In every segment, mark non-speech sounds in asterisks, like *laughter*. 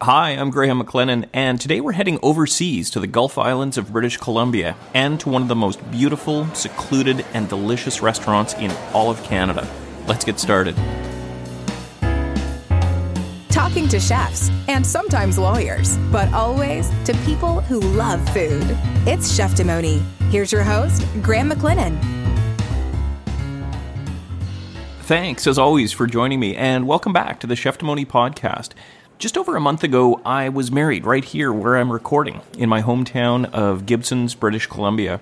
Hi, I'm Graham McLennan, and today we're heading overseas to the Gulf Islands of British Columbia and to one of the most beautiful, secluded, and delicious restaurants in all of Canada. Let's get started. Talking to chefs and sometimes lawyers, but always to people who love food. It's Chef Demoni. Here's your host, Graham McLennan. Thanks, as always, for joining me, and welcome back to the Chef Demoni podcast. Just over a month ago, I was married right here where I'm recording, in my hometown of Gibsons, British Columbia.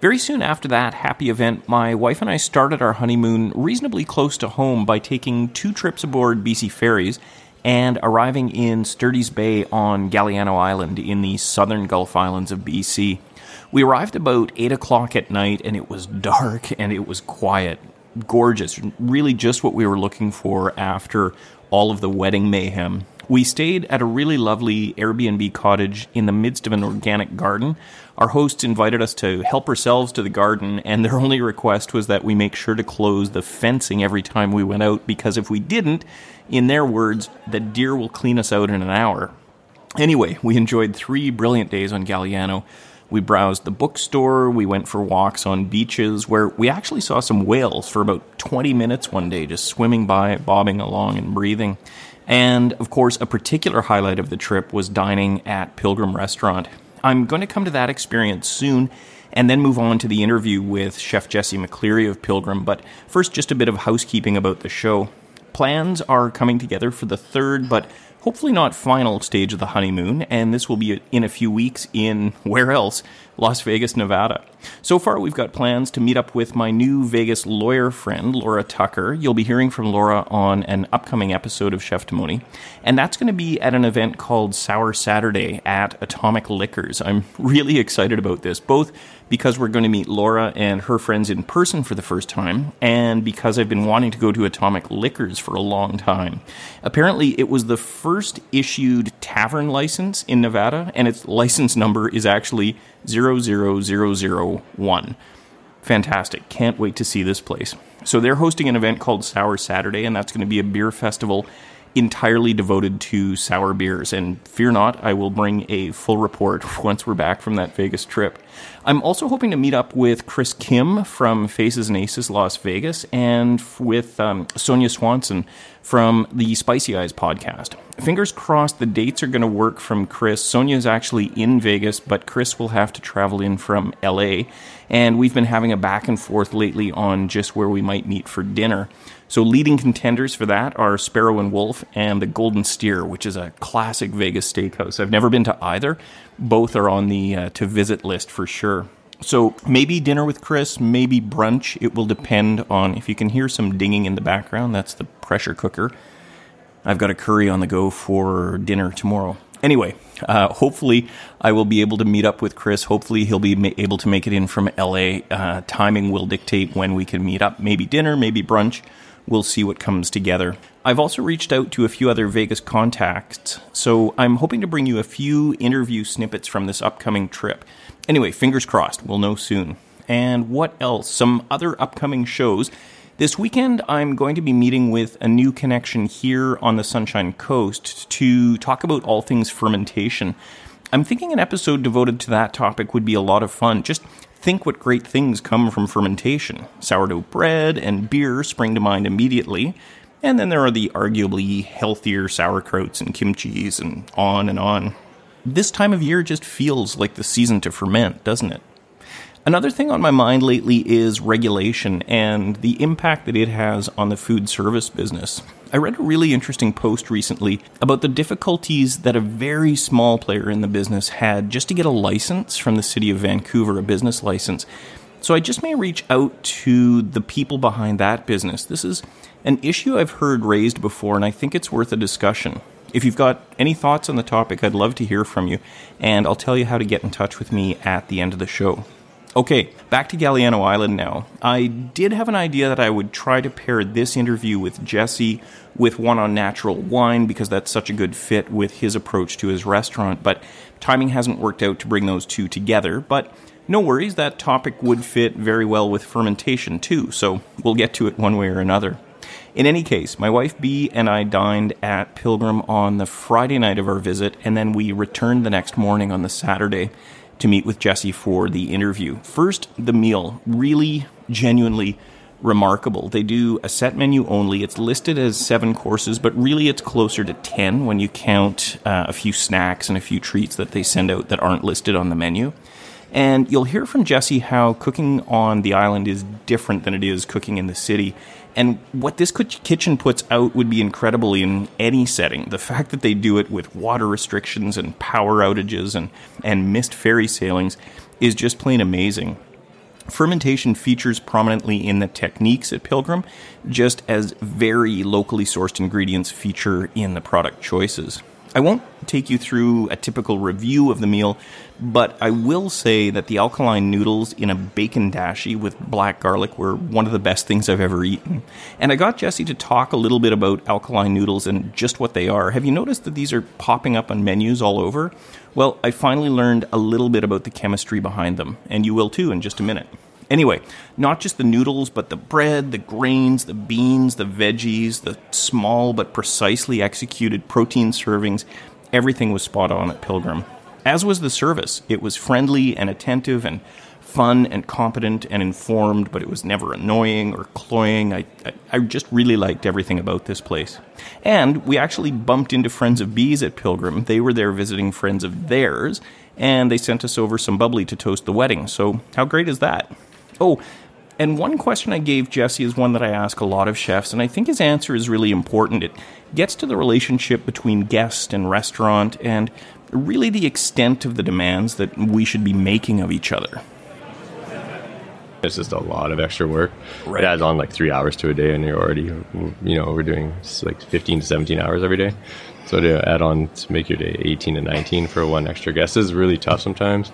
Very soon after that happy event, my wife and I started our honeymoon reasonably close to home by taking two trips aboard BC ferries and arriving in Sturdies Bay on Galiano Island in the southern Gulf Islands of BC. We arrived about 8 o'clock at night and it was dark and it was quiet. Gorgeous. Really just what we were looking for after all of the wedding mayhem we stayed at a really lovely Airbnb cottage in the midst of an organic garden. Our hosts invited us to help ourselves to the garden, and their only request was that we make sure to close the fencing every time we went out because if we didn't, in their words, the deer will clean us out in an hour. Anyway, we enjoyed three brilliant days on Galiano. We browsed the bookstore, we went for walks on beaches where we actually saw some whales for about 20 minutes one day, just swimming by, bobbing along, and breathing. And of course, a particular highlight of the trip was dining at Pilgrimme Restaurant. I'm going to come to that experience soon and then move on to the interview with Chef Jesse McCleery of Pilgrimme. But first, just a bit of housekeeping about the show. Plans are coming together for the third, but hopefully not final stage of the honeymoon, and this will be in a few weeks in where else? Las Vegas, Nevada. So far, we've got plans to meet up with my new Vegas lawyer friend, Laura Tucker. You'll be hearing from Laura on an upcoming episode of Chef Demoni, and that's going to be at an event called Sour Saturday at Atomic Liquors. I'm really excited about this, both because we're going to meet Laura and her friends in person for the first time, and because I've been wanting to go to Atomic Liquors for a long time. Apparently, it was the first issued tavern license in Nevada, and its license number is actually 00001. Fantastic. Can't wait to see this place. So they're hosting an event called Sour Saturday, and that's going to be a beer festival entirely devoted to sour beers. And fear not, I will bring a full report *laughs* once we're back from that Vegas trip. I'm also hoping to meet up with Chris Kim from Faces and Aces Las Vegas and with um, Sonia Swanson from the Spicy Eyes podcast. Fingers crossed the dates are going to work from Chris. Sonia is actually in Vegas, but Chris will have to travel in from LA. And we've been having a back and forth lately on just where we might meet for dinner. So, leading contenders for that are Sparrow and Wolf and the Golden Steer, which is a classic Vegas steakhouse. I've never been to either. Both are on the uh, to visit list for sure. So, maybe dinner with Chris, maybe brunch. It will depend on if you can hear some dinging in the background. That's the pressure cooker. I've got a curry on the go for dinner tomorrow. Anyway, uh, hopefully I will be able to meet up with Chris. Hopefully he'll be ma- able to make it in from LA. Uh, timing will dictate when we can meet up. Maybe dinner, maybe brunch we'll see what comes together. I've also reached out to a few other Vegas contacts, so I'm hoping to bring you a few interview snippets from this upcoming trip. Anyway, fingers crossed, we'll know soon. And what else? Some other upcoming shows. This weekend, I'm going to be meeting with a new connection here on the Sunshine Coast to talk about all things fermentation. I'm thinking an episode devoted to that topic would be a lot of fun. Just think what great things come from fermentation. Sourdough bread and beer spring to mind immediately, and then there are the arguably healthier sauerkrauts and kimchis and on and on. This time of year just feels like the season to ferment, doesn't it? Another thing on my mind lately is regulation and the impact that it has on the food service business. I read a really interesting post recently about the difficulties that a very small player in the business had just to get a license from the city of Vancouver, a business license. So I just may reach out to the people behind that business. This is an issue I've heard raised before, and I think it's worth a discussion. If you've got any thoughts on the topic, I'd love to hear from you, and I'll tell you how to get in touch with me at the end of the show. Okay, back to Galiano Island now. I did have an idea that I would try to pair this interview with Jesse with one on natural wine because that's such a good fit with his approach to his restaurant, but timing hasn't worked out to bring those two together. But no worries, that topic would fit very well with fermentation too, so we'll get to it one way or another. In any case, my wife B and I dined at Pilgrimme on the Friday night of our visit, and then we returned the next morning on the Saturday to meet with Jesse for the interview. First, the meal really genuinely remarkable. They do a set menu only. It's listed as seven courses, but really it's closer to 10 when you count uh, a few snacks and a few treats that they send out that aren't listed on the menu. And you'll hear from Jesse how cooking on the island is different than it is cooking in the city. And what this kitchen puts out would be incredible in any setting. The fact that they do it with water restrictions and power outages and, and missed ferry sailings is just plain amazing. Fermentation features prominently in the techniques at Pilgrim, just as very locally sourced ingredients feature in the product choices. I won't take you through a typical review of the meal, but I will say that the alkaline noodles in a bacon dashi with black garlic were one of the best things I've ever eaten. And I got Jesse to talk a little bit about alkaline noodles and just what they are. Have you noticed that these are popping up on menus all over? Well, I finally learned a little bit about the chemistry behind them, and you will too in just a minute. Anyway, not just the noodles, but the bread, the grains, the beans, the veggies, the small but precisely executed protein servings, everything was spot on at Pilgrimme. As was the service. It was friendly and attentive and fun and competent and informed, but it was never annoying or cloying. I, I, I, just really liked everything about this place. And we actually bumped into friends of Bees at Pilgrimme. They were there visiting friends of theirs, and they sent us over some bubbly to toast the wedding. So, how great is that? Oh, and one question I gave Jesse is one that I ask a lot of chefs, and I think his answer is really important. It gets to the relationship between guest and restaurant and really the extent of the demands that we should be making of each other. It's just a lot of extra work. Right. It adds on like three hours to a day, and you're already, you know, we're doing like 15 to 17 hours every day. So to add on to make your day 18 to 19 for one extra guest is really tough sometimes.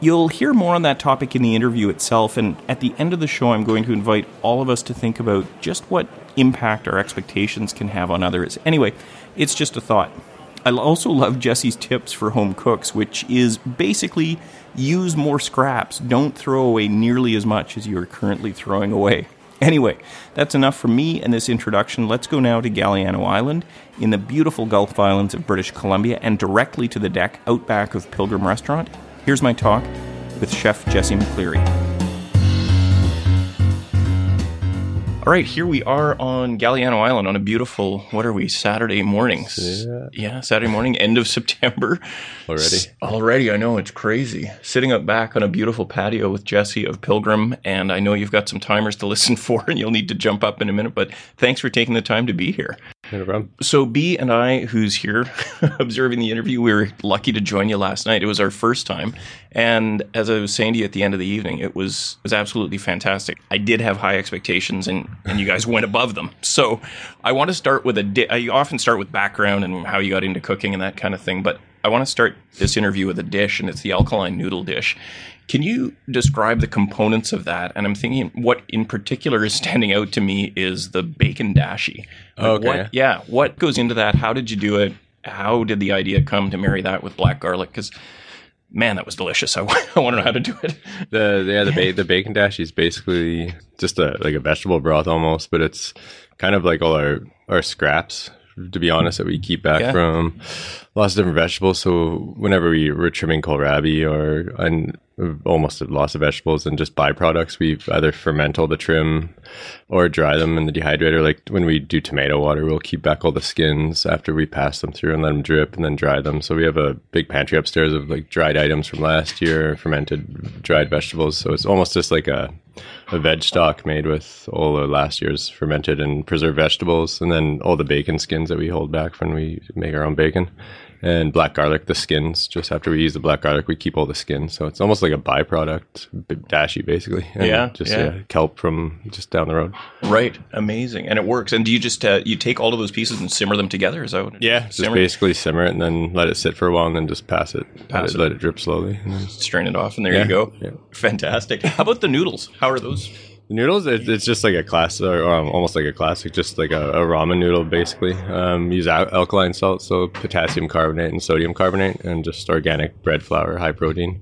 You'll hear more on that topic in the interview itself, and at the end of the show, I'm going to invite all of us to think about just what impact our expectations can have on others. Anyway, it's just a thought. I also love Jesse's tips for home cooks, which is basically use more scraps. Don't throw away nearly as much as you are currently throwing away. Anyway, that's enough for me and this introduction. Let's go now to Galiano Island in the beautiful Gulf Islands of British Columbia and directly to the deck out back of Pilgrimme Restaurant Here's my talk with Chef Jesse McCleery. All right, here we are on Galiano Island on a beautiful, what are we, Saturday morning? Yeah. yeah, Saturday morning, end of September. *laughs* Already? S- already, I know, it's crazy. Sitting up back on a beautiful patio with Jesse of Pilgrimme, and I know you've got some timers to *laughs* listen for, and you'll need to jump up in a minute, but thanks for taking the time to be here. No. So, B and I, who's here *laughs* observing the interview, we were lucky to join you last night. It was our first time, and as I was saying to you at the end of the evening, it was was absolutely fantastic. I did have high expectations, and and you guys *laughs* went above them. So, I want to start with a. Di- I often start with background and how you got into cooking and that kind of thing, but I want to start this interview with a dish, and it's the alkaline noodle dish. Can you describe the components of that? And I'm thinking what in particular is standing out to me is the bacon dashi. Like Okay. What, yeah. What goes into that? How did you do it? How did the idea come to marry that with black garlic? Because man, that was delicious. *laughs* I, want to know how to do it. The yeah the ba- the bacon dash is basically just a like a vegetable broth almost, but it's kind of like all our our scraps. To be honest, that we keep back Yeah. from lots of different vegetables. So whenever we were trimming kohlrabi or and almost lots of vegetables and just byproducts, we either ferment all the trim or dry them in the dehydrator. Like when we do tomato water, we'll keep back all the skins after we pass them through and let them drip and then dry them. So we have a big pantry upstairs of like dried items from last year, fermented dried vegetables. So it's almost just like a a veg stock made with all the last year's fermented and preserved vegetables, and then all the bacon skins that we hold back when we make our own bacon, and black garlic, the skins. Just after we use the black garlic, we keep all the skins, so it's almost like a byproduct, dashi basically. *laughs* And Yeah, just yeah. yeah, kelp from just down the road. Right. Amazing. And it works. And do you just uh, you take all of those pieces and simmer them together? Is that what it Yeah, just Simmer? basically simmer it and then let it sit for a while, and then just pass it, Pass let, it. let it drip slowly. And then strain it off, and there Yeah, you go. Fantastic. How about the noodles? How are those? Noodles, it, it's just like a class, or um, almost like a classic, just like a, a ramen noodle, basically. Um, use al- alkaline salt, so potassium carbonate and sodium carbonate, and just organic bread flour, high protein.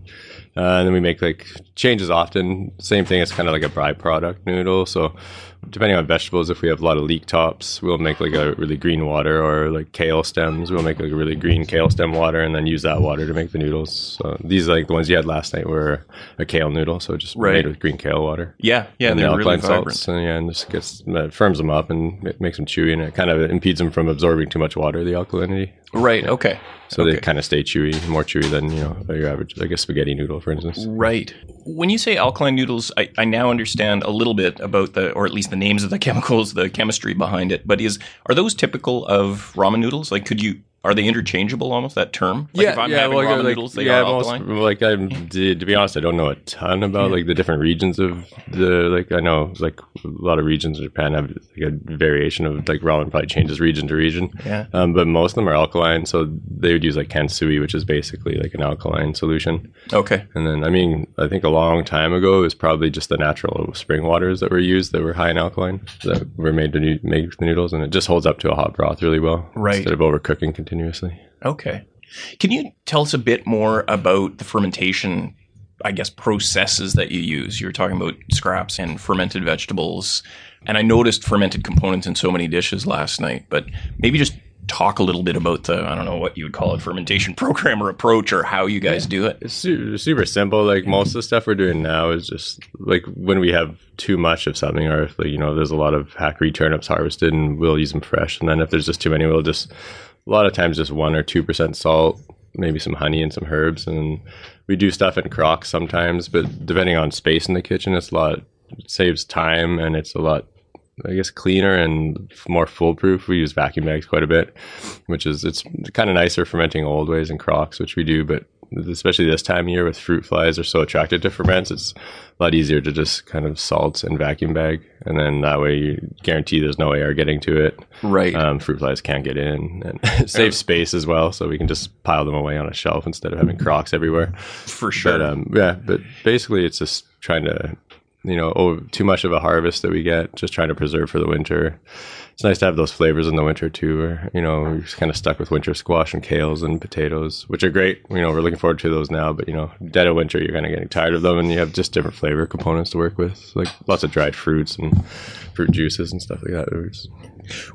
Uh, and then we make like changes often. Same thing. It's kind of like a byproduct noodle. So depending on vegetables, if we have a lot of leek tops, we'll make like a really green water, or like kale stems, we'll make like a really green kale stem water, and then use that water to make the noodles. So these like the ones you had last night were a kale noodle, so just Right. made with green kale water. Yeah, yeah, and they're the really vibrant. salts, and yeah, and just gets uh, firms them up and it makes them chewy, and it kind of impedes them from absorbing too much water, the alkalinity. Right. Okay. So okay. they kind of stay chewy, more chewy than you know your average, like a spaghetti noodle, for instance. Right. When you say alkaline noodles, I, I now understand a little bit about the, or at least the names of the *laughs* chemicals, the chemistry behind it. But is are those typical of ramen noodles? Like, could you are they interchangeable almost that term? Like if I'm having like, ramen like, noodles, they yeah, are most- alkaline. like I did. To be honest, I don't know a ton about like the different regions of the like. I know like a lot of regions in Japan have like a variation of like ramen probably changes region to region. Yeah. Um, but most of them are alkaline, so they would use like kansui, which is basically like an alkaline solution. Okay. And then, I mean, I think a long time ago, it was probably just the natural spring waters that were used that were high in alkaline that were made to make the noodles, and it just holds up to a hot broth really well, Right. Instead of overcooking continuously. Okay. Can you tell us a bit more about the fermentation, I guess, processes that you use? You were talking about scraps and fermented vegetables. And I noticed fermented components in so many dishes last night, but maybe just talk a little bit about the, I don't know what you would call it, fermentation *laughs* program or approach or how you guys do it. It's super, super simple. Like most of the stuff we're doing now is just like when we have too much of something, or if like, you know, there's a lot of hakurei turnips harvested, and we'll use them fresh. And then if there's just too many, we'll just a lot of times just one or two percent salt, maybe some honey and some herbs, and we do stuff in crocks sometimes. But depending on space in the kitchen, it's a lot. It saves time and it's a lot I guess cleaner and more foolproof. We use vacuum bags quite a bit, which is it's kind of nicer fermenting old ways and crocks, which we do. But especially this time of year with fruit flies are so attracted to ferments, it's a lot easier to just kind of salt and vacuum bag, and then that way you guarantee there's no air getting to it. Right. Um, fruit flies can't get in, *laughs* and save space as well, so we can just pile them away on a shelf instead of having *laughs* crocks everywhere. For sure. But um, yeah, but basically, it's just trying to, you know, oh, too much of a harvest that we get, just trying to preserve for the winter. It's nice to have those flavors in the winter too. Where you know we're just kind of stuck with winter squash and kales and potatoes, which are great. You know, we're looking forward to those now. But you know, dead of winter, you're kind of getting tired of them, and you have just different flavor components to work with, like lots of dried fruits and fruit juices and stuff like that.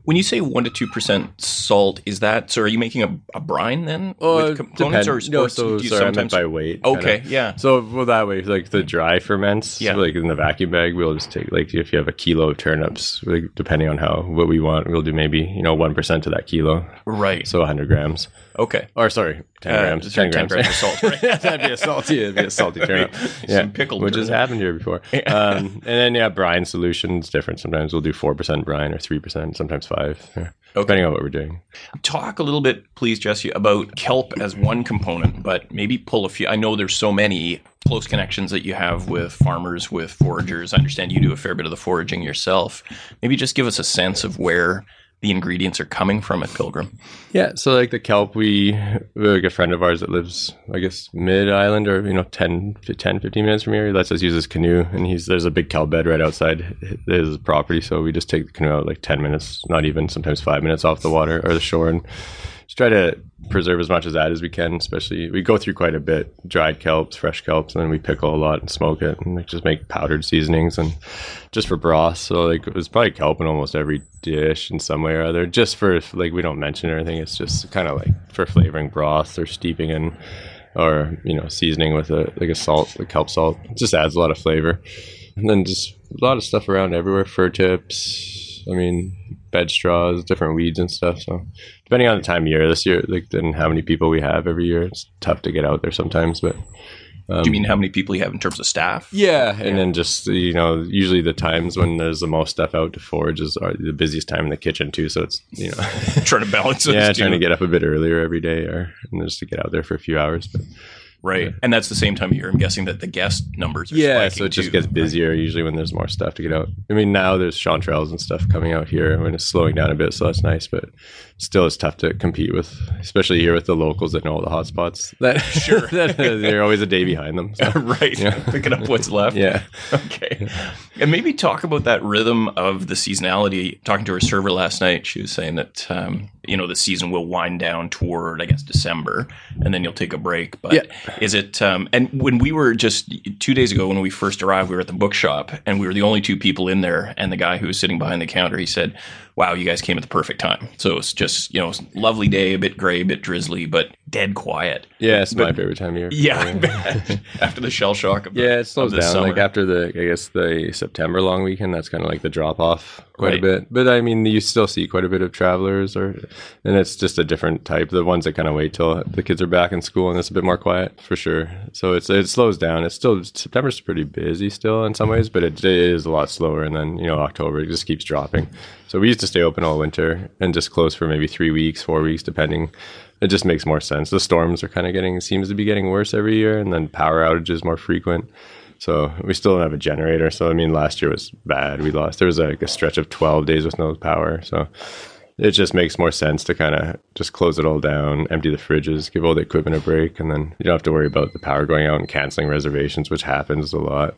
When you say 1% to 2% salt, is that, so are you making a, a brine then with uh, components? depend- or, no, or so do you sorry, sometimes by weight. Okay, kinda. yeah. So well, that way, like the dry ferments, Yeah. like in the vacuum bag, we'll just take like if you have a kilo of turnips, like, depending on how what we want, we'll do maybe you know one percent to that kilo, Right. so 100 grams. Okay. Or sorry, 10 Uh, grams. sorry, 10 grams. of salt. Right? *laughs* That'd be a salty, it'd be a salty turnip. Some pickled which has happened here before. *laughs* Um, and then yeah, brine solutions different. Sometimes we'll do four percent brine or three percent, sometimes five, yeah, depending on what we're doing. Talk a little bit, please, Jesse, about kelp as one component, but maybe pull a few. I know there's so many close connections that you have with farmers, with foragers. I understand you do a fair bit of the foraging yourself. Maybe just give us a sense of where the ingredients are coming from at Pilgrimme. Yeah, so like the kelp, we, we like a friend of ours that lives, I guess, mid island or, you know, 10, 10, 15 minutes from here. He lets us use his canoe, and he's there's a big kelp bed right outside his property. So we just take the canoe out like 10 minutes, not even sometimes five minutes off the water or the shore, and just try to preserve as much of that as we can. Especially, we go through quite a bit dried kelps, fresh kelps, and then we pickle a lot and smoke it, and just make powdered seasonings and just for broth. So like it was probably kelp in almost every dish in some way or other. Just for like we don't mention anything. It's just kind of like for flavoring broth or steeping in, or you know seasoning with a like a salt, like kelp salt. It just adds a lot of flavor. And then just a lot of stuff around everywhere. Fir tips. I mean, bed straws, different weeds and stuff. So depending on the time of year, this year, like and how many people we have every year, it's tough to get out there sometimes. But do you mean um, how many people you have in terms of staff? yeah, and then just you know, usually the times when there's the most stuff out to forage is are the busiest time in the kitchen too. So it's you know, *laughs* trying to balance those yeah, trying to get up a bit earlier every day, or and just to get out there for a few hours. But right. And that's the same time of year. I'm guessing that the guest numbers are yeah, so it just too. gets busier usually when there's more stuff to get out. I mean, now there's chanterelles and stuff coming out here when it's slowing down a bit, so that's nice. But still, it's tough to compete with, especially here with the locals that know all the hot spots. That *laughs* Sure. that, they're always a day behind them. so. *laughs* right. Picking up what's left. Yeah. *laughs* Okay. And maybe talk about that rhythm of the seasonality. Talking to her server last night, she was saying that um, you know the season will wind down toward I guess December, and then you'll take a break. But Yeah. is it? Um, and when we were just two days ago when we first arrived, we were at the bookshop, and we were the only two people in there. And the guy who was sitting behind the counter, he said, "Wow, you guys came at the perfect time." So it's just you know lovely day, a bit gray, a bit drizzly, but dead quiet. Yeah, it's my favorite time of year. Yeah, *laughs* after the shell shock of the, Yeah, it slows down. summer. Like after the, I guess the September long weekend, that's kind of like the drop off quite Right. a bit. But I mean, you still see quite a bit of travelers, or and it's just a different type. The ones that kind of wait till the kids are back in school and it's a bit more quiet for sure. So it's it slows down. It's still September's pretty busy still in some ways, but it, it is a lot slower. And then you know October it just keeps dropping. So we used to stay open all winter and just close for maybe three weeks, four weeks, depending. It just makes more sense. The storms are kind of getting seems to be getting worse every year, and then power outages more frequent. So we still don't have a generator. So I mean, last year was bad. We lost. There was like a stretch of twelve days with no power. So it just makes more sense to kind of just close it all down, empty the fridges, give all the equipment a break, and then you don't have to worry about the power going out and canceling reservations, which happens a lot.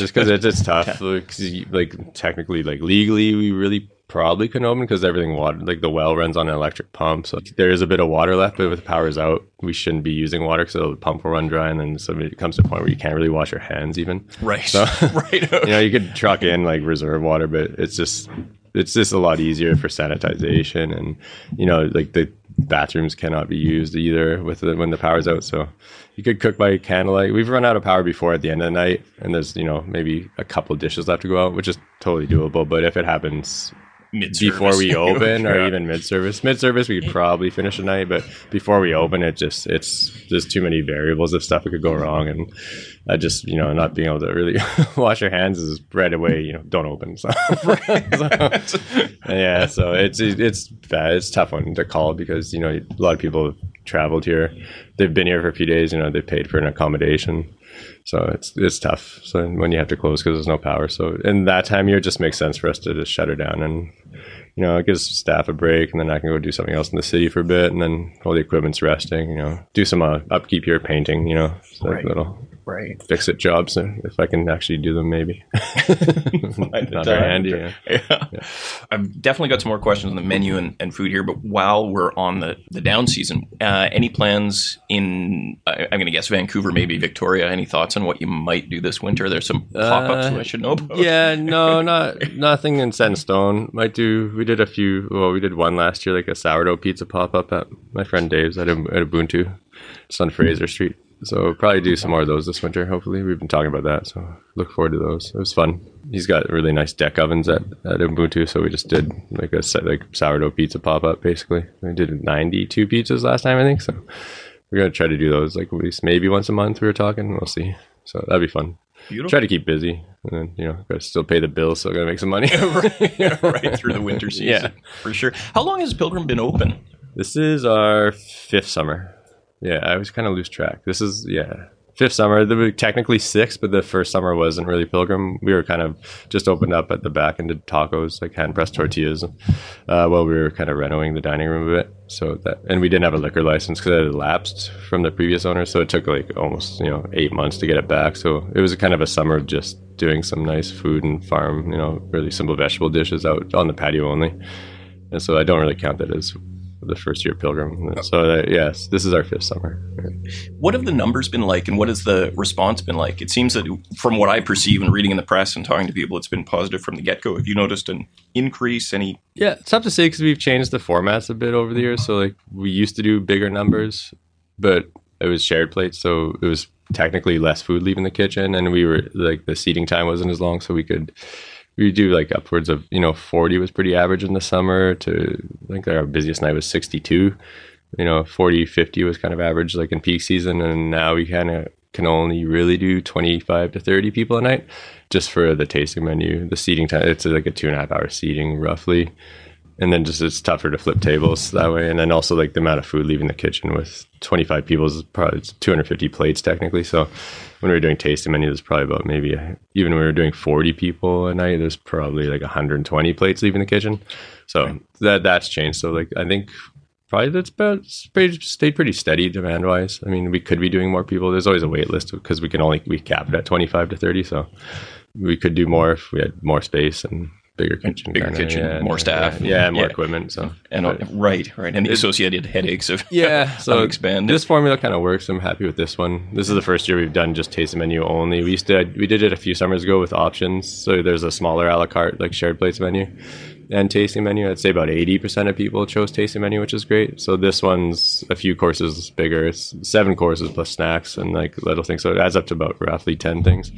Just because it's, it's tough, *laughs* you- like technically, like legally, we really probably couldn't open because everything water, like the well runs on an electric pump, so there is a bit of water left. But if the power's out, we shouldn't be using water because the pump will run dry, and then so it comes to a point where you can't really wash your hands even right, So, *laughs* right. *laughs* you know, you could truck in like reserve water, but it's just it's just a lot easier for sanitization, and you know, like the bathrooms cannot be used either with the, when the power's out. So you could cook by candlelight. We've run out of power before at the end of the night, and there's you know maybe a couple dishes left to go out, which is totally doable. But if it happens Mid-service. before we *laughs* open or Yeah. even mid-service. Mid-service we could probably finish a night but before we open it just it's just too many variables of stuff that could go wrong and I just you know not being able to really *laughs* wash your hands is right away you know don't open so, *laughs* so- yeah so it's it's bad. It's a tough one to call because you know a lot of people have traveled here. They've been here for a few days you know they paid for an accommodation so it's it's tough. So when you have to close because there's no power. So in that time year, it just makes sense for us to just shut her down and you know it gives staff a break, and then I can go do something else in the city for a bit, and then all the equipment's resting. You know, do some uh, upkeep here, painting. You know, like Right. little right. fix it jobs uh, if I can actually do them. Maybe *laughs* not very handy. to- Yeah. Yeah. I've definitely got some more questions on the menu and, and food here, but while we're on the, the down season, uh, any plans in, I, I'm going to guess Vancouver, maybe Victoria? Any thoughts on what you might do this winter? There's some pop ups Uh, I should know about. Yeah, no, *laughs* not nothing in set in stone. Might do. We did a few. Well, we did one last year, like a sourdough pizza pop up at my friend Dave's at, at Ubuntu, just on Fraser Street. So probably do some more of those this winter. Hopefully, we've been talking about that. So look forward to those. It was fun. He's got really nice deck ovens at, at Ubuntu, so we just did like a set, like sourdough pizza pop up. Basically, we did ninety two pizzas last time, I think. So we're gonna try to do those like at least maybe once a month. We were talking. We'll see. So that'd be fun Beautiful. try to keep busy and then you know gotta still pay the bills so gotta make some money *laughs* *laughs* right through the winter season. Yeah. For sure. How long has Pilgrimme been open? this is our fifth summer yeah i was kind of lose track. This is yeah fifth summer. The technically sixth but the first summer wasn't really pilgrimme. We were kind of just opened up at the back and did tacos like hand pressed tortillas uh, while we were kind of renovating the dining room a bit. So that and we didn't have a liquor license because it had lapsed from the previous owner so it took like almost you know eight months to get it back. So it was kind of a summer of just doing some nice food and farm you know really simple vegetable dishes out on the patio only. And so I don't really count that as the first year pilgrimme. So that, yes, this is our fifth summer. What have the numbers been like, and what has the response been like? It seems that, from what I perceive and reading in the press and talking to people, it's been positive from the get go. Have you noticed an increase? Any? Yeah, it's tough to say because we've changed the formats a bit over the years. So like we used to do bigger numbers, but it was shared plates, so it was technically less food leaving the kitchen, and we were like the seating time wasn't as long, so we could. We do like upwards of you know forty was pretty average in the summer. To I think our busiest night was sixty two. You know, 40, 50 was kind of average like in peak season, and now we kind of can only really do twenty five to thirty people a night, just for the tasting menu. The seating time it's like a two and a half hour seating roughly and then just it's tougher to flip tables that way and then also like the amount of food leaving the kitchen with 25 people is probably 250 plates technically so when we were doing tasting menu there's probably about maybe even when we were doing 40 people a night there's probably like 120 plates leaving the kitchen. So that that's changed. So like i think probably that's about stayed pretty steady demand wise i mean we could be doing more people. There's always a wait list because we can only we cap it at 25 to 30 so we could do more if we had more space and bigger kitchen, bigger kitchen, yeah, more yeah, staff, yeah, more yeah. equipment. So And uh, right, right, and the associated headaches of *laughs* yeah, *laughs* so of expanding. this formula kind of works. I'm happy with this one. This is the first year we've done just tasting menu only. We used to we did it a few summers ago with options. So there's a smaller a la carte like shared plates menu and tasting menu. I'd say about 80% of people chose tasting menu, which is great. So this one's a few courses bigger. It's seven courses plus snacks and like little things. So it adds up to about roughly 10 things.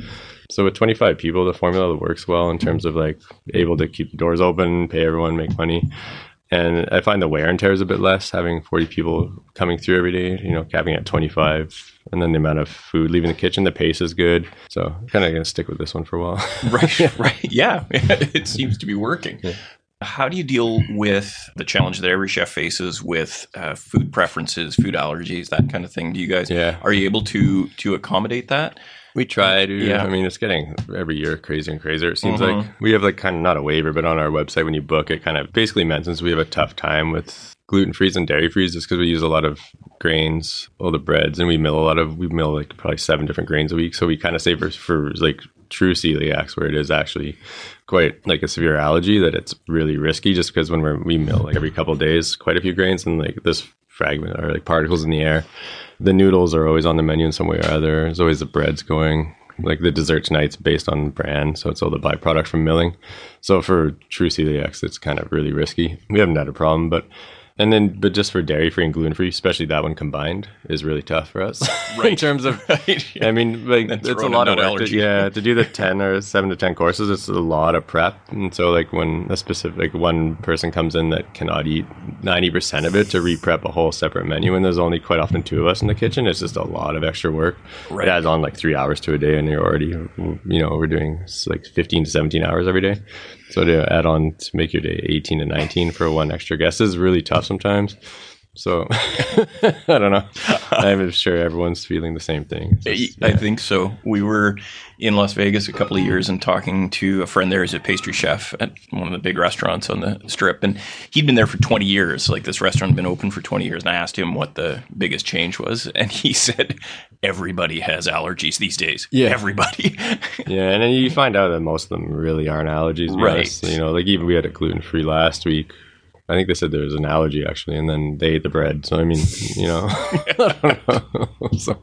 So with 25 people, the formula works well in terms of like able to keep the doors open, pay everyone, make money. And I find the wear and tear is a bit less having 40 people coming through every day, you know, capping at 25. And then the amount of food leaving the kitchen, the pace is good. So kind of going to stick with this one for a while. right, *laughs* right, yeah, *laughs* it seems to be working. How do you deal with the challenge that every chef faces with uh, food preferences, food allergies, that kind of thing? Do you guys Yeah. are you able to to accommodate that? We try to. Yeah. I mean, it's getting every year crazier and crazier. It seems Mhm. like we have like kind of not a waiver, but on our website when you book it, kind of basically mentions we have a tough time with gluten free and dairy free just because we use a lot of grains, all the breads, and we mill a lot of we mill like probably seven different grains a week. So we kind of save for for like true celiacs where it is actually quite like a severe allergy that it's really risky just because when we're, we mill like every couple days quite a few grains and like this fragment or like particles in the air the noodles are always on the menu in some way or other. There's always the breads going. Like the dessert tonight's based on brand, so it's all the byproduct from milling. So for true celiacs, it's kind of really risky. We haven't had a problem, but and then but just for dairy free and gluten free, especially that one combined, is really tough for us. *laughs* Right. in terms of, *laughs* Right, yeah. I mean, like it's a lot of work. To, allergy. yeah, to do the *laughs* ten or seven to ten courses, it's a lot of prep. And so like when a specific like one person comes in that cannot eat ninety percent of it to re-prep a whole separate menu, and there's only quite often two of us in the kitchen, it's just a lot of extra work. Right. It adds on like three hours to a day, and you're already you know we're doing like fifteen to seventeen hours every day. So to add on to make your day eighteen to nineteen for one extra guest is really tough sometimes. So *laughs* I don't know. I'm sure everyone's feeling the same thing. Just- I think so. We were in Las Vegas a couple of years and talking to a friend there who's a pastry chef at one of the big restaurants on the strip. And he'd been there for 20 years. Like this restaurant had been open for 20 years. And I asked him what the biggest change was. And he *laughs* said, everybody has allergies these days. Yeah. Everybody. *laughs* Yeah, and then you find out that most of them really aren't allergies. Right. honest. You know, like even we had a gluten free last week. I think they said there was an allergy actually, and then they ate the bread. So I mean, you know, *laughs* I don't know. *laughs* so,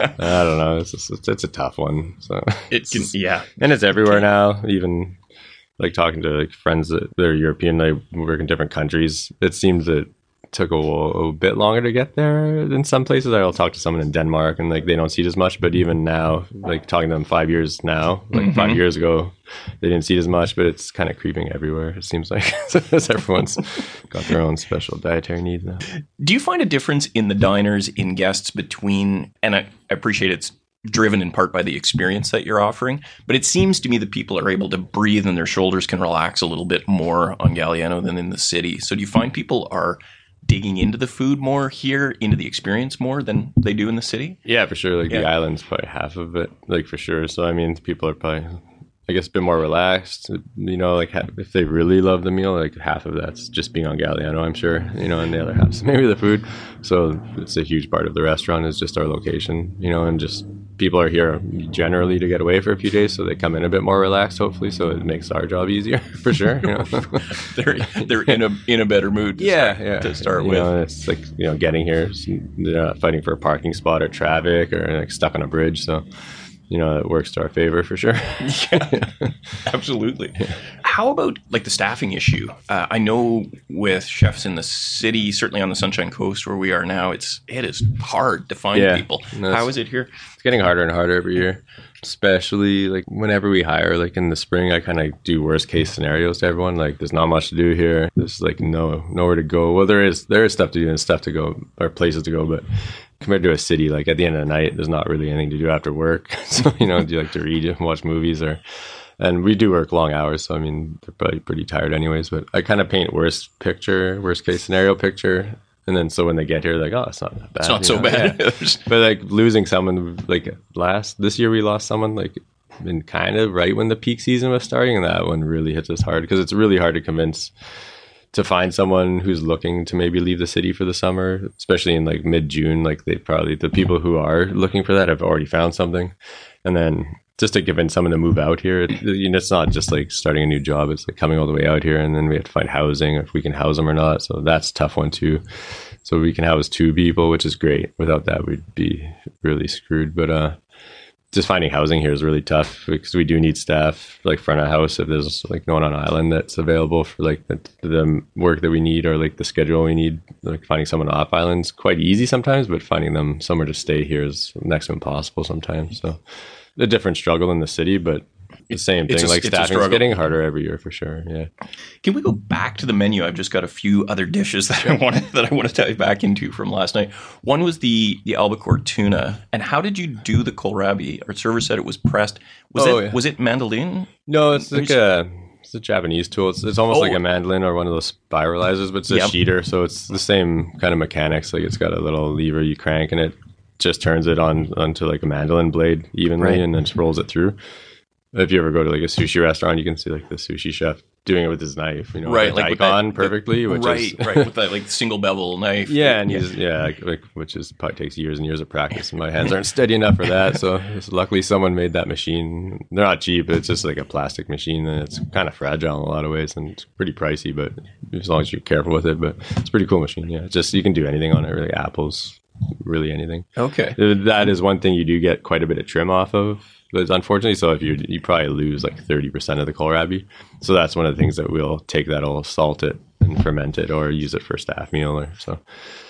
I don't know. It's just, it's, it's a tough one. So it can, yeah. and it's everywhere now. Even like talking to like friends that they're European, they work in different countries. It seems that it took a, a bit longer to get there in some places. I'll talk to someone in Denmark and like they don't see it as much. But even now, like talking to them five years now, like mm-hmm. five years ago, they didn't see it as much. But it's kind of creeping everywhere. It seems like *laughs* as everyone's got their own special dietary needs now. Do you find a difference in the diners, in guests between, and I, I appreciate it's driven in part by the experience that you're offering, but it seems to me that people are able to breathe and their shoulders can relax a little bit more on Galiano than in the city. So do you find people are digging into the food more here, into the experience more than they do in the city? Yeah, for sure. Like the island's probably half of it, like for sure. So I mean, people are probably, I guess, a bit more relaxed. You know, like ha- if they really love the meal, like half of that's just being on Galiano, I'm sure. You know, and the other half's *laughs* maybe the food. So it's a huge part of the restaurant is just our location. You know, and just people are here generally to get away for a few days, so they come in a bit more relaxed, hopefully. So it makes our job easier *laughs* for sure. You know. *laughs* They're they're in a in a better mood. To yeah, start, yeah. To start you with, know, it's like you know, getting here, not uh, fighting for a parking spot or traffic or like stuck on a bridge. So, you know, it works to our favor for sure. *laughs* Absolutely. How about like the staffing issue? Uh, I know with chefs in the city, certainly on the Sunshine Coast where we are now, it's it is hard to find Yeah. people. No, How is it here? it's getting harder and harder every year. Especially like whenever we hire, like in the spring, I kind of do worst case scenarios to everyone. Like, there's not much to do here. There's like no nowhere to go. Well, there is there is stuff to do and stuff to go or places to go, but compared to a city, like at the end of the night, there's not really anything to do after work. *laughs* so you know, do you like to read and watch movies or? And we do work long hours, so I mean, they're probably pretty tired anyways. But I kind of paint worst picture, worst case scenario picture, and then so when they get here, they're like, oh, it's not that bad. It's not so know? bad. Yeah. But like losing someone like last this year we lost someone like been kind of right when the peak season was starting and that one really hits us hard because it's really hard to convince to find someone who's looking to maybe leave the city for the summer, especially in like mid June. Like they probably the people who are looking for that have already found something, and then just to give in someone to move out here. It, you know, it's not just like starting a new job; it's like coming all the way out here, and then we have to find housing if we can house them or not. So that's a tough one too. So we can house two people, which is great. Without that, we'd be really screwed. But uh, just finding housing here is really tough because we do need staff like front of house if there's like no one on island that's available for like the, the work that we need or like the schedule we need. Like finding someone off island is quite easy sometimes but finding them somewhere to stay here is next to impossible sometimes. So a different struggle in the city but the same thing. like staffing's struggle. getting harder every year for sure. Yeah. Can we go back to the menu? I've just got a few other dishes that I wanted *laughs* that I want to dive back into from last night. One was the the albacore tuna. And how did you do the kohlrabi? Our server said it was pressed. Was Oh, it yeah. was it mandolin? No, it's like a it's a Japanese tool. It's, it's almost Oh. like a mandolin or one of those spiralizers, but it's a Yep. sheeter, so it's the same kind of mechanics. Like it's got a little lever you crank, and it just turns it on onto like a mandolin blade evenly, Right. and then just rolls it through. If you ever go to like a sushi restaurant, you can see like the sushi chef doing it with his knife, you know, Right, like, like with that- perfectly, which right, is right, with that like single bevel knife. Yeah, and he's yeah, like, like which is probably takes years and years of practice. And my hands aren't steady enough for that. So luckily, someone made that machine. They're not cheap. It's just like a plastic machine, and it's kind of fragile in a lot of ways, and it's pretty pricey. But as long as you're careful with it, but it's a pretty cool machine. Yeah, just you can do anything on it. Really, apples, really anything. Okay. That is one thing you do get quite a bit of trim off of. But unfortunately, so if you you probably lose like thirty percent of the kohlrabi. So that's one of the things that we'll take that, will salt it and ferment it, or use it for staff meal or so.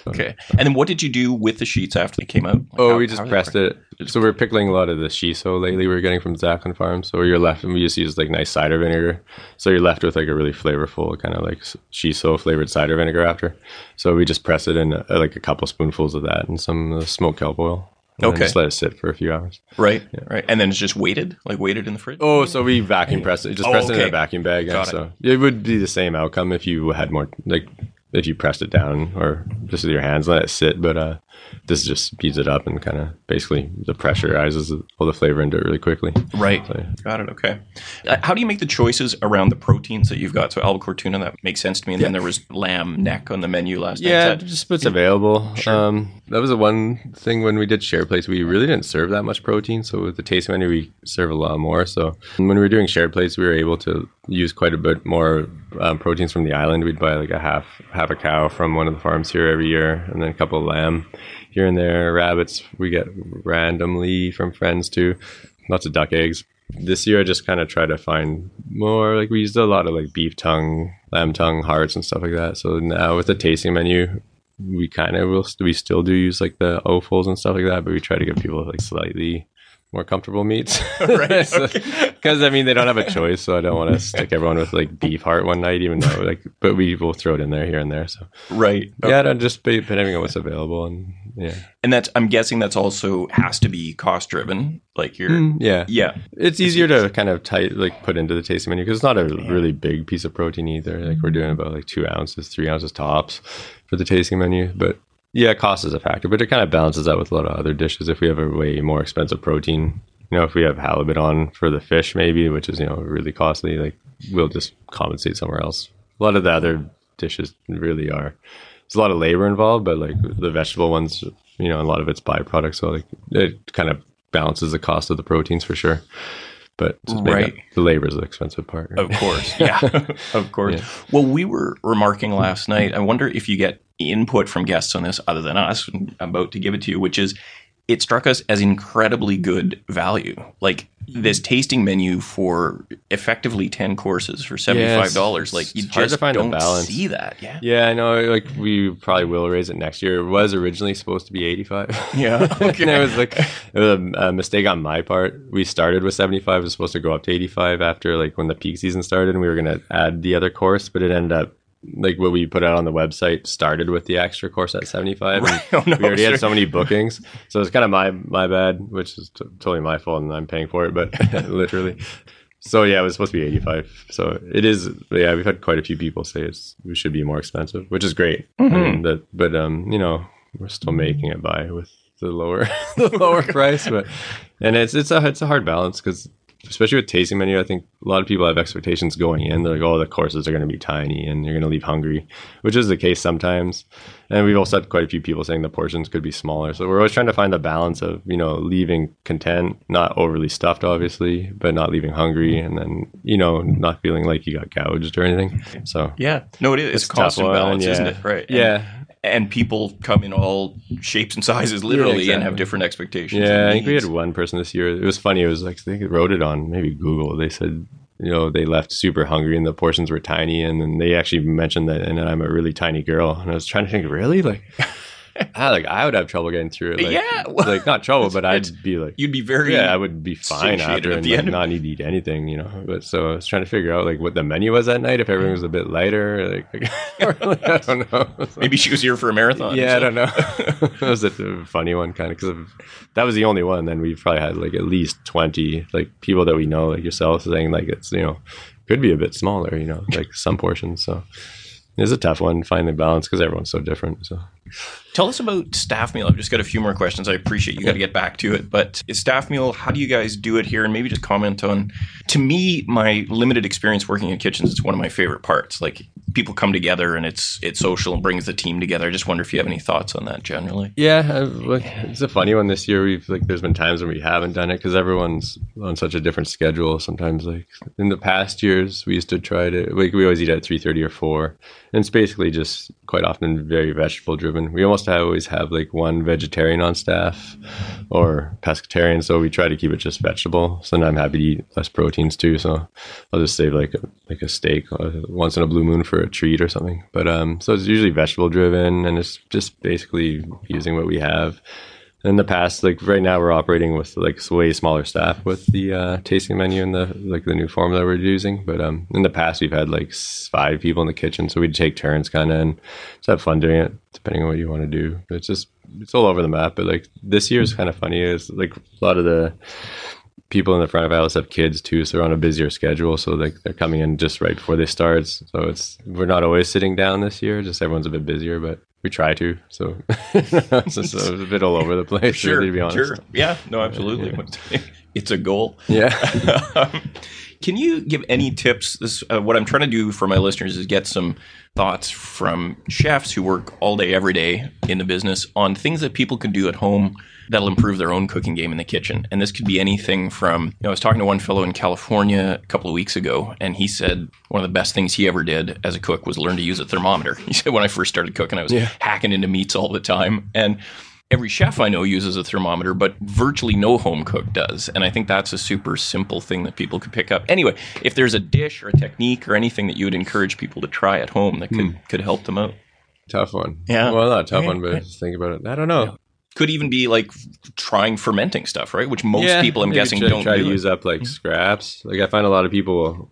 Okay. And then what did you do with the sheets after they came out? Like, Oh, how- we just pressed it. So we're pickling a lot of the shiso lately. We're getting from Zachlin Farm. So you're left, and we just use like nice cider vinegar. So you're left with like a really flavorful kind of like shiso flavored cider vinegar after. So we just press it in uh, like a couple spoonfuls of that and some uh, smoked kelp oil. And Okay. Just let it sit for a few hours. Right. Right. And then it's just weighted, like weighted in the fridge. Oh, so we vacuum press it. Just Oh, press it in a vacuum bag. Yeah, Got it. so it would be the same outcome if you had more like if you pressed it down or just with your hands let it sit. But uh, this just speeds it up and kind of basically the pressurizes all the flavor into it really quickly. Right. So, yeah. Got it. Okay. Uh, How do you make the choices around the proteins that you've got? So albacore tuna, that makes sense to me. And then there was lamb neck on the menu last night. Yeah, that- just what's available. Um, that was the one thing when we did share plates, we really didn't serve that much protein. So with the taste menu, we serve a lot more. So when we were doing shared plates, we were able to use quite a bit more um, proteins from the island. We'd buy like a half half a cow from one of the farms here every year, and then a couple of lamb here and there. Rabbits we get randomly from friends too. Lots of duck eggs. This year, I just kind of try to find more. Like we used a lot of like beef tongue, lamb tongue, hearts, and stuff like that. So now with the tasting menu, we kind of will we still do use like the offals and stuff like that, but we try to give people like slightly more comfortable meats. *laughs* *laughs* Right, Because I mean they don't have a choice, so I don't want to stick everyone with like beef heart one night, even though like. But we will throw it in there here and there. So right. yeah, no, just be- depending on what's available and yeah, And that's, I'm guessing that's also has to be cost driven. Like you're, mm, yeah, yeah. It's easier to kind of tight like put into the tasting menu because it's not a really big piece of protein either. Like we're doing about like two ounces, three ounces tops for the tasting menu. But yeah, cost is a factor, but it kind of balances out with a lot of other dishes. If we have a way more expensive protein, you know, if we have halibut on for the fish, maybe, which is you know really costly, like we'll just compensate somewhere else. A lot of the other dishes really are. There's a lot of labor involved, but like the vegetable ones, you know, a lot of it's byproduct, so like it kind of balances the cost of the proteins for sure. But Right. the labor is the expensive part. right? *laughs* Of course. Yeah. of course. Well, we were remarking last night. I wonder if you get input from guests on this other than us. I'm about to give it to you, which is it struck us as incredibly good value. Like this tasting menu for effectively 10 courses for $75. like you it's hard to just don't balance. see that. Yeah. Yeah, I know. Like we probably will raise it next year. It was originally supposed to be 85. Yeah. *laughs* and it was like it was a, a mistake on my part. We started with 75. It was supposed to go up to 85 after like when the peak season started, and we were going to add the other course, but it ended up like what we put out on the website started with the extra course at 75. Right. *laughs* Oh, no, we already sure. had so many bookings, so it's kind of my my bad, which is t- totally my fault, and I'm paying for it, but *laughs* literally. So yeah, it was supposed to be 85. So it is. Yeah, we've had quite a few people say it's we should be more expensive, which is great. I mean, that, but um, you know, we're still making it by with the lower *laughs* the lower price. But and it's it's a it's a hard balance because especially with tasting menu, I think a lot of people have expectations going in. They're like, oh, the courses are going to be tiny and you're going to leave hungry, which is the case sometimes. And we've also had quite a few people saying the portions could be smaller. So we're always trying to find the balance of, you know, leaving content, not overly stuffed, obviously, but not leaving hungry and then, you know, not feeling like you got gouged or anything. So yeah, no, it is. It's, it's a constant balance, yeah. isn't it? Right. And, Yeah. And people come in all shapes and sizes, literally, exactly. and have different expectations. Yeah, I think we had one person this year. It was funny. It was like they wrote it on maybe Google. They said, you know, they left super hungry and the portions were tiny, and then they actually mentioned that, and I'm a really tiny girl, and I was trying to think, really, like, I, like I would have trouble getting through it. Like, Yeah, well, like not trouble, *laughs* but I'd be like, You'd be very. yeah, I would be fine after and like, not need to eat anything, you know. But so I was trying to figure out like what the menu was that night. If everything was a bit lighter, like, *laughs* I don't know. *laughs* Maybe she was here for a marathon. Yeah, I don't know. that was a funny one, kind of, because that was the only one. Then we probably had like at least twenty like people that we know, like yourself, saying like it's you know could be a bit smaller, you know, like some portions. So it's a tough one finding the balance because everyone's so different. So Tell us about staff meal. I've just got a few more questions. I appreciate you got to get back to it, but is staff meal? How do you guys do it here? And maybe just comment on. To me, my limited experience working in kitchens, it's one of my favorite parts. Like people come together and it's it's social and brings the team together. I just wonder if you have any thoughts on that generally. yeah, like, it's a funny one this year. We've like there's been times when we haven't done it because everyone's on such a different schedule. Sometimes like in the past years, we used to try to like we always eat at three thirty or four, and it's basically just quite often very vegetable driven. We almost always have like one vegetarian on staff or pescatarian, so we try to keep it just vegetable. So then I'm happy to eat less proteins too. So I'll just save like a, like a steak uh, once in a blue moon for a treat or something. But um, so it's usually vegetable driven, and it's just basically using what we have. In the past, like right now, we're operating with like way smaller staff with the uh, tasting menu and the like the new formula we're using. But um, in the past, we've had like five people in the kitchen, so we'd take turns, kind of, and just have fun doing it, depending on what you want to do. It's just it's all over the map. But like this year is kind of funny. Is like a lot of the people in the front of house have kids too, so they're on a busier schedule. So like they're coming in just right before they start. So it's we're not always sitting down this year. Just everyone's a bit busier, but we try to. So it's, just, uh, it's a bit all over the *laughs* place. really, to be honest. sure. Yeah, no, absolutely. *laughs* It's a goal. Yeah. *laughs* Um, Can you give any tips? This uh, what I'm trying to do for my listeners is get some thoughts from chefs who work all day, every day in the business on things that people can do at home that'll improve their own cooking game in the kitchen. And this could be anything from, you know, I was talking to one fellow in California a couple of weeks ago, and he said one of the best things he ever did as a cook was learn to use a thermometer. *laughs* He said when I first started cooking, I was hacking into meats all the time, and every chef I know uses a thermometer, but virtually no home cook does. And I think that's a super simple thing that people could pick up. Anyway, if there's a dish or a technique or anything that you would encourage people to try at home that could, hmm. could help them out. Tough one. Yeah. Well, not a tough Yeah, one, but yeah. just think about it. I don't know. Could even be like trying fermenting stuff, right? Which most Yeah, people, I'm guessing, try, don't try do to use up like scraps. Like I find a lot of people,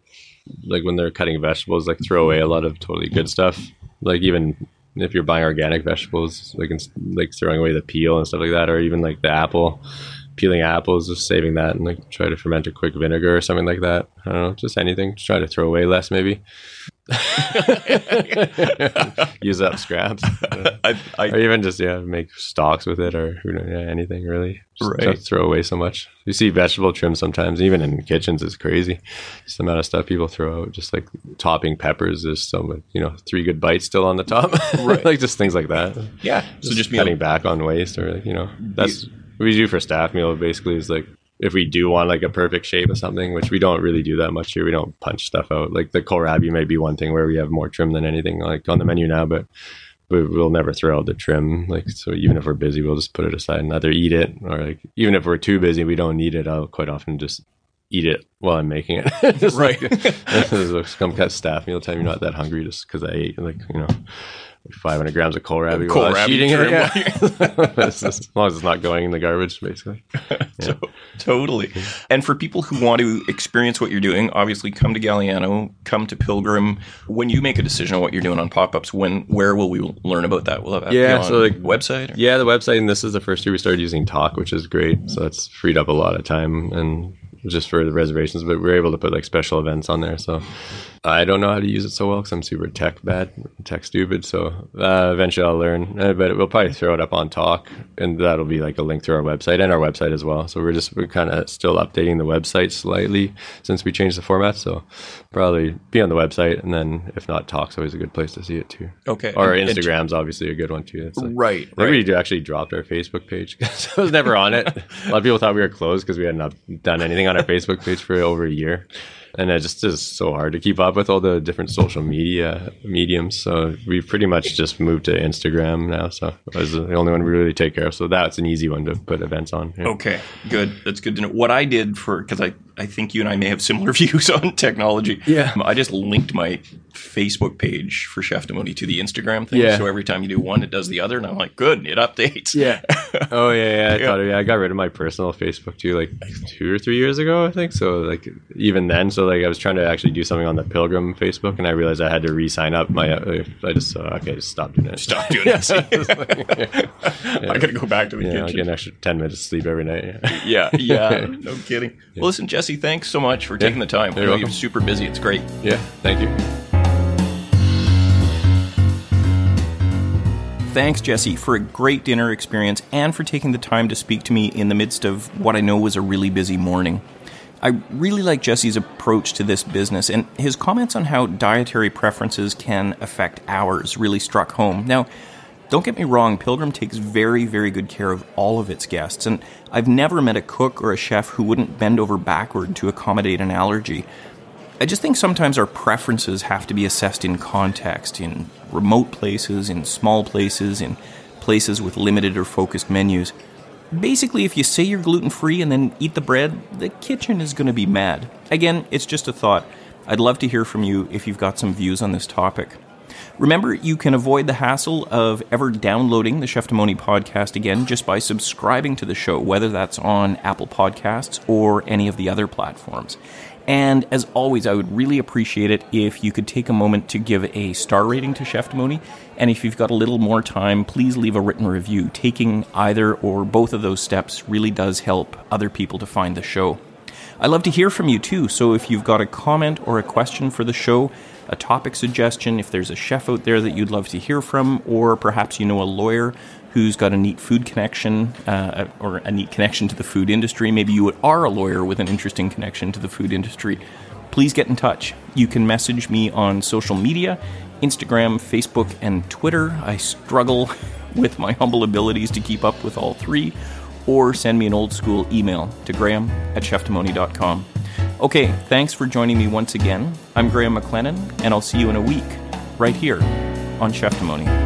like when they're cutting vegetables, like throw away a lot of totally good stuff. Like even if you're buying organic vegetables, like ins- like throwing away the peel and stuff like that, or even like the apple, peeling apples, just saving that and like try to ferment a quick vinegar or something like that. I don't know, just anything. Just try to throw away less, maybe. *laughs* Use up scraps. *laughs* I, I, or even just yeah make stocks with it or who yeah, anything really just Right. throw away so much you see vegetable trim sometimes even in kitchens it's crazy just the amount of stuff people throw out just like topping peppers there's so much you know three good bites still on the top *laughs* Right. like just things like that yeah. So just cutting back on waste or like you know that's what we do for staff meal basically is like if we do want like a perfect shape of something, which we don't really do that much here, we don't punch stuff out. Like the kohlrabi may be one thing where we have more trim than anything like on the menu now, but we, we'll never throw out the trim. Like so, even if we're busy, we'll just put it aside and either eat it or like even if we're too busy, we don't need it. I'll quite often just eat it while I'm making it. *laughs* Just Right. like, come cut staff meal time. You're not that hungry just because I ate like you know. 500 grams of kohlrabi while I was eating it. Yeah. *laughs* As long as it's not going in the garbage, basically. *laughs* To- totally. And for people who want to experience what you're doing, obviously come to Galiano, come to Pilgrimme. When you make a decision on what you're doing on pop-ups, when where will we learn about that? Will that Yeah, on so, like- website? Or? Yeah, the website, and this is the first year we started using Tock, which is great. So that's freed up a lot of time and just for the reservations. But we're able to put like special events on there. So I don't know how to use it so well because I'm super tech bad, tech stupid. So uh, eventually I'll learn. Uh, but we'll probably throw it up on Tock, and that'll be like a link to our website and our website as well. So we're just we're kind of still updating the website slightly since we changed the format. So probably be on the website, and then if not, Tock's always a good place to see it too. Okay. Or And- and- Instagram's obviously a good one too. Like, Right, right. we actually dropped our Facebook page *laughs* because I was never on it. a lot of people thought we were closed because we hadn't done anything on our Facebook page for over a year. And it just is so hard to keep up with all the different social media mediums. So we've pretty much just moved to Instagram now. So that was the only one we really take care of. So that's an easy one to put events on. Yeah. Okay, good. That's good to know. What I did for because I I think you and I may have similar *laughs* views on technology. Yeah. Um, I just linked my Facebook page for Cheftimony to the Instagram thing. Yeah. So every time you do one, it does the other, and I'm like, good, it updates. Yeah. *laughs* oh yeah, yeah. I Yeah. thought yeah, I got rid of my personal Facebook too, like two or three years ago, I think. So like even then, so like I was trying to actually do something on the Pilgrimme Facebook, and I realized I had to re-sign up. My uh, I just uh, okay, just stop doing it. Stop doing this. *laughs* I gotta go back to the Yeah, I'll kitchen. get an extra ten minutes of sleep every night. Yeah. Yeah, yeah, no kidding. Well, listen, Jesse, thanks so much for taking the time. You're welcome. you're super busy. It's great. yeah. Thank you. Thanks, Jesse, for a great dinner experience and for taking the time to speak to me in the midst of what I know was a really busy morning. I really like Jesse's approach to this business, and his comments on how dietary preferences can affect ours really struck home. Now, don't get me wrong, Pilgrimme takes very, very good care of all of its guests, and I've never met a cook or a chef who wouldn't bend over backward to accommodate an allergy. I just think sometimes our preferences have to be assessed in context, in remote places, in small places, in places with limited or focused menus. Basically, if you say you're gluten free and then eat the bread, the kitchen is going to be mad. Again, it's just a thought. I'd love to hear from you if you've got some views on this topic. Remember, you can avoid the hassle of ever downloading the Cheftimony podcast again just by subscribing to the show, whether that's on Apple Podcasts or any of the other platforms. And as always, I would really appreciate it if you could take a moment to give a star rating to Cheftimony. And if you've got a little more time, please leave a written review. Taking either or both of those steps really does help other people to find the show. I love to hear from you too, so if you've got a comment or a question for the show, a topic suggestion, if there's a chef out there that you'd love to hear from, or perhaps you know a lawyer who's got a neat food connection uh, or a neat connection to the food industry, maybe you are a lawyer with an interesting connection to the food industry, please get in touch. You can message me on social media Instagram, Facebook, and Twitter. I struggle *laughs* with my humble abilities to keep up with all three or send me an old school email to graham at cheftimony.com. Okay, thanks for joining me once again. I'm Graham McLennan, and I'll see you in a week right here on Cheftimony.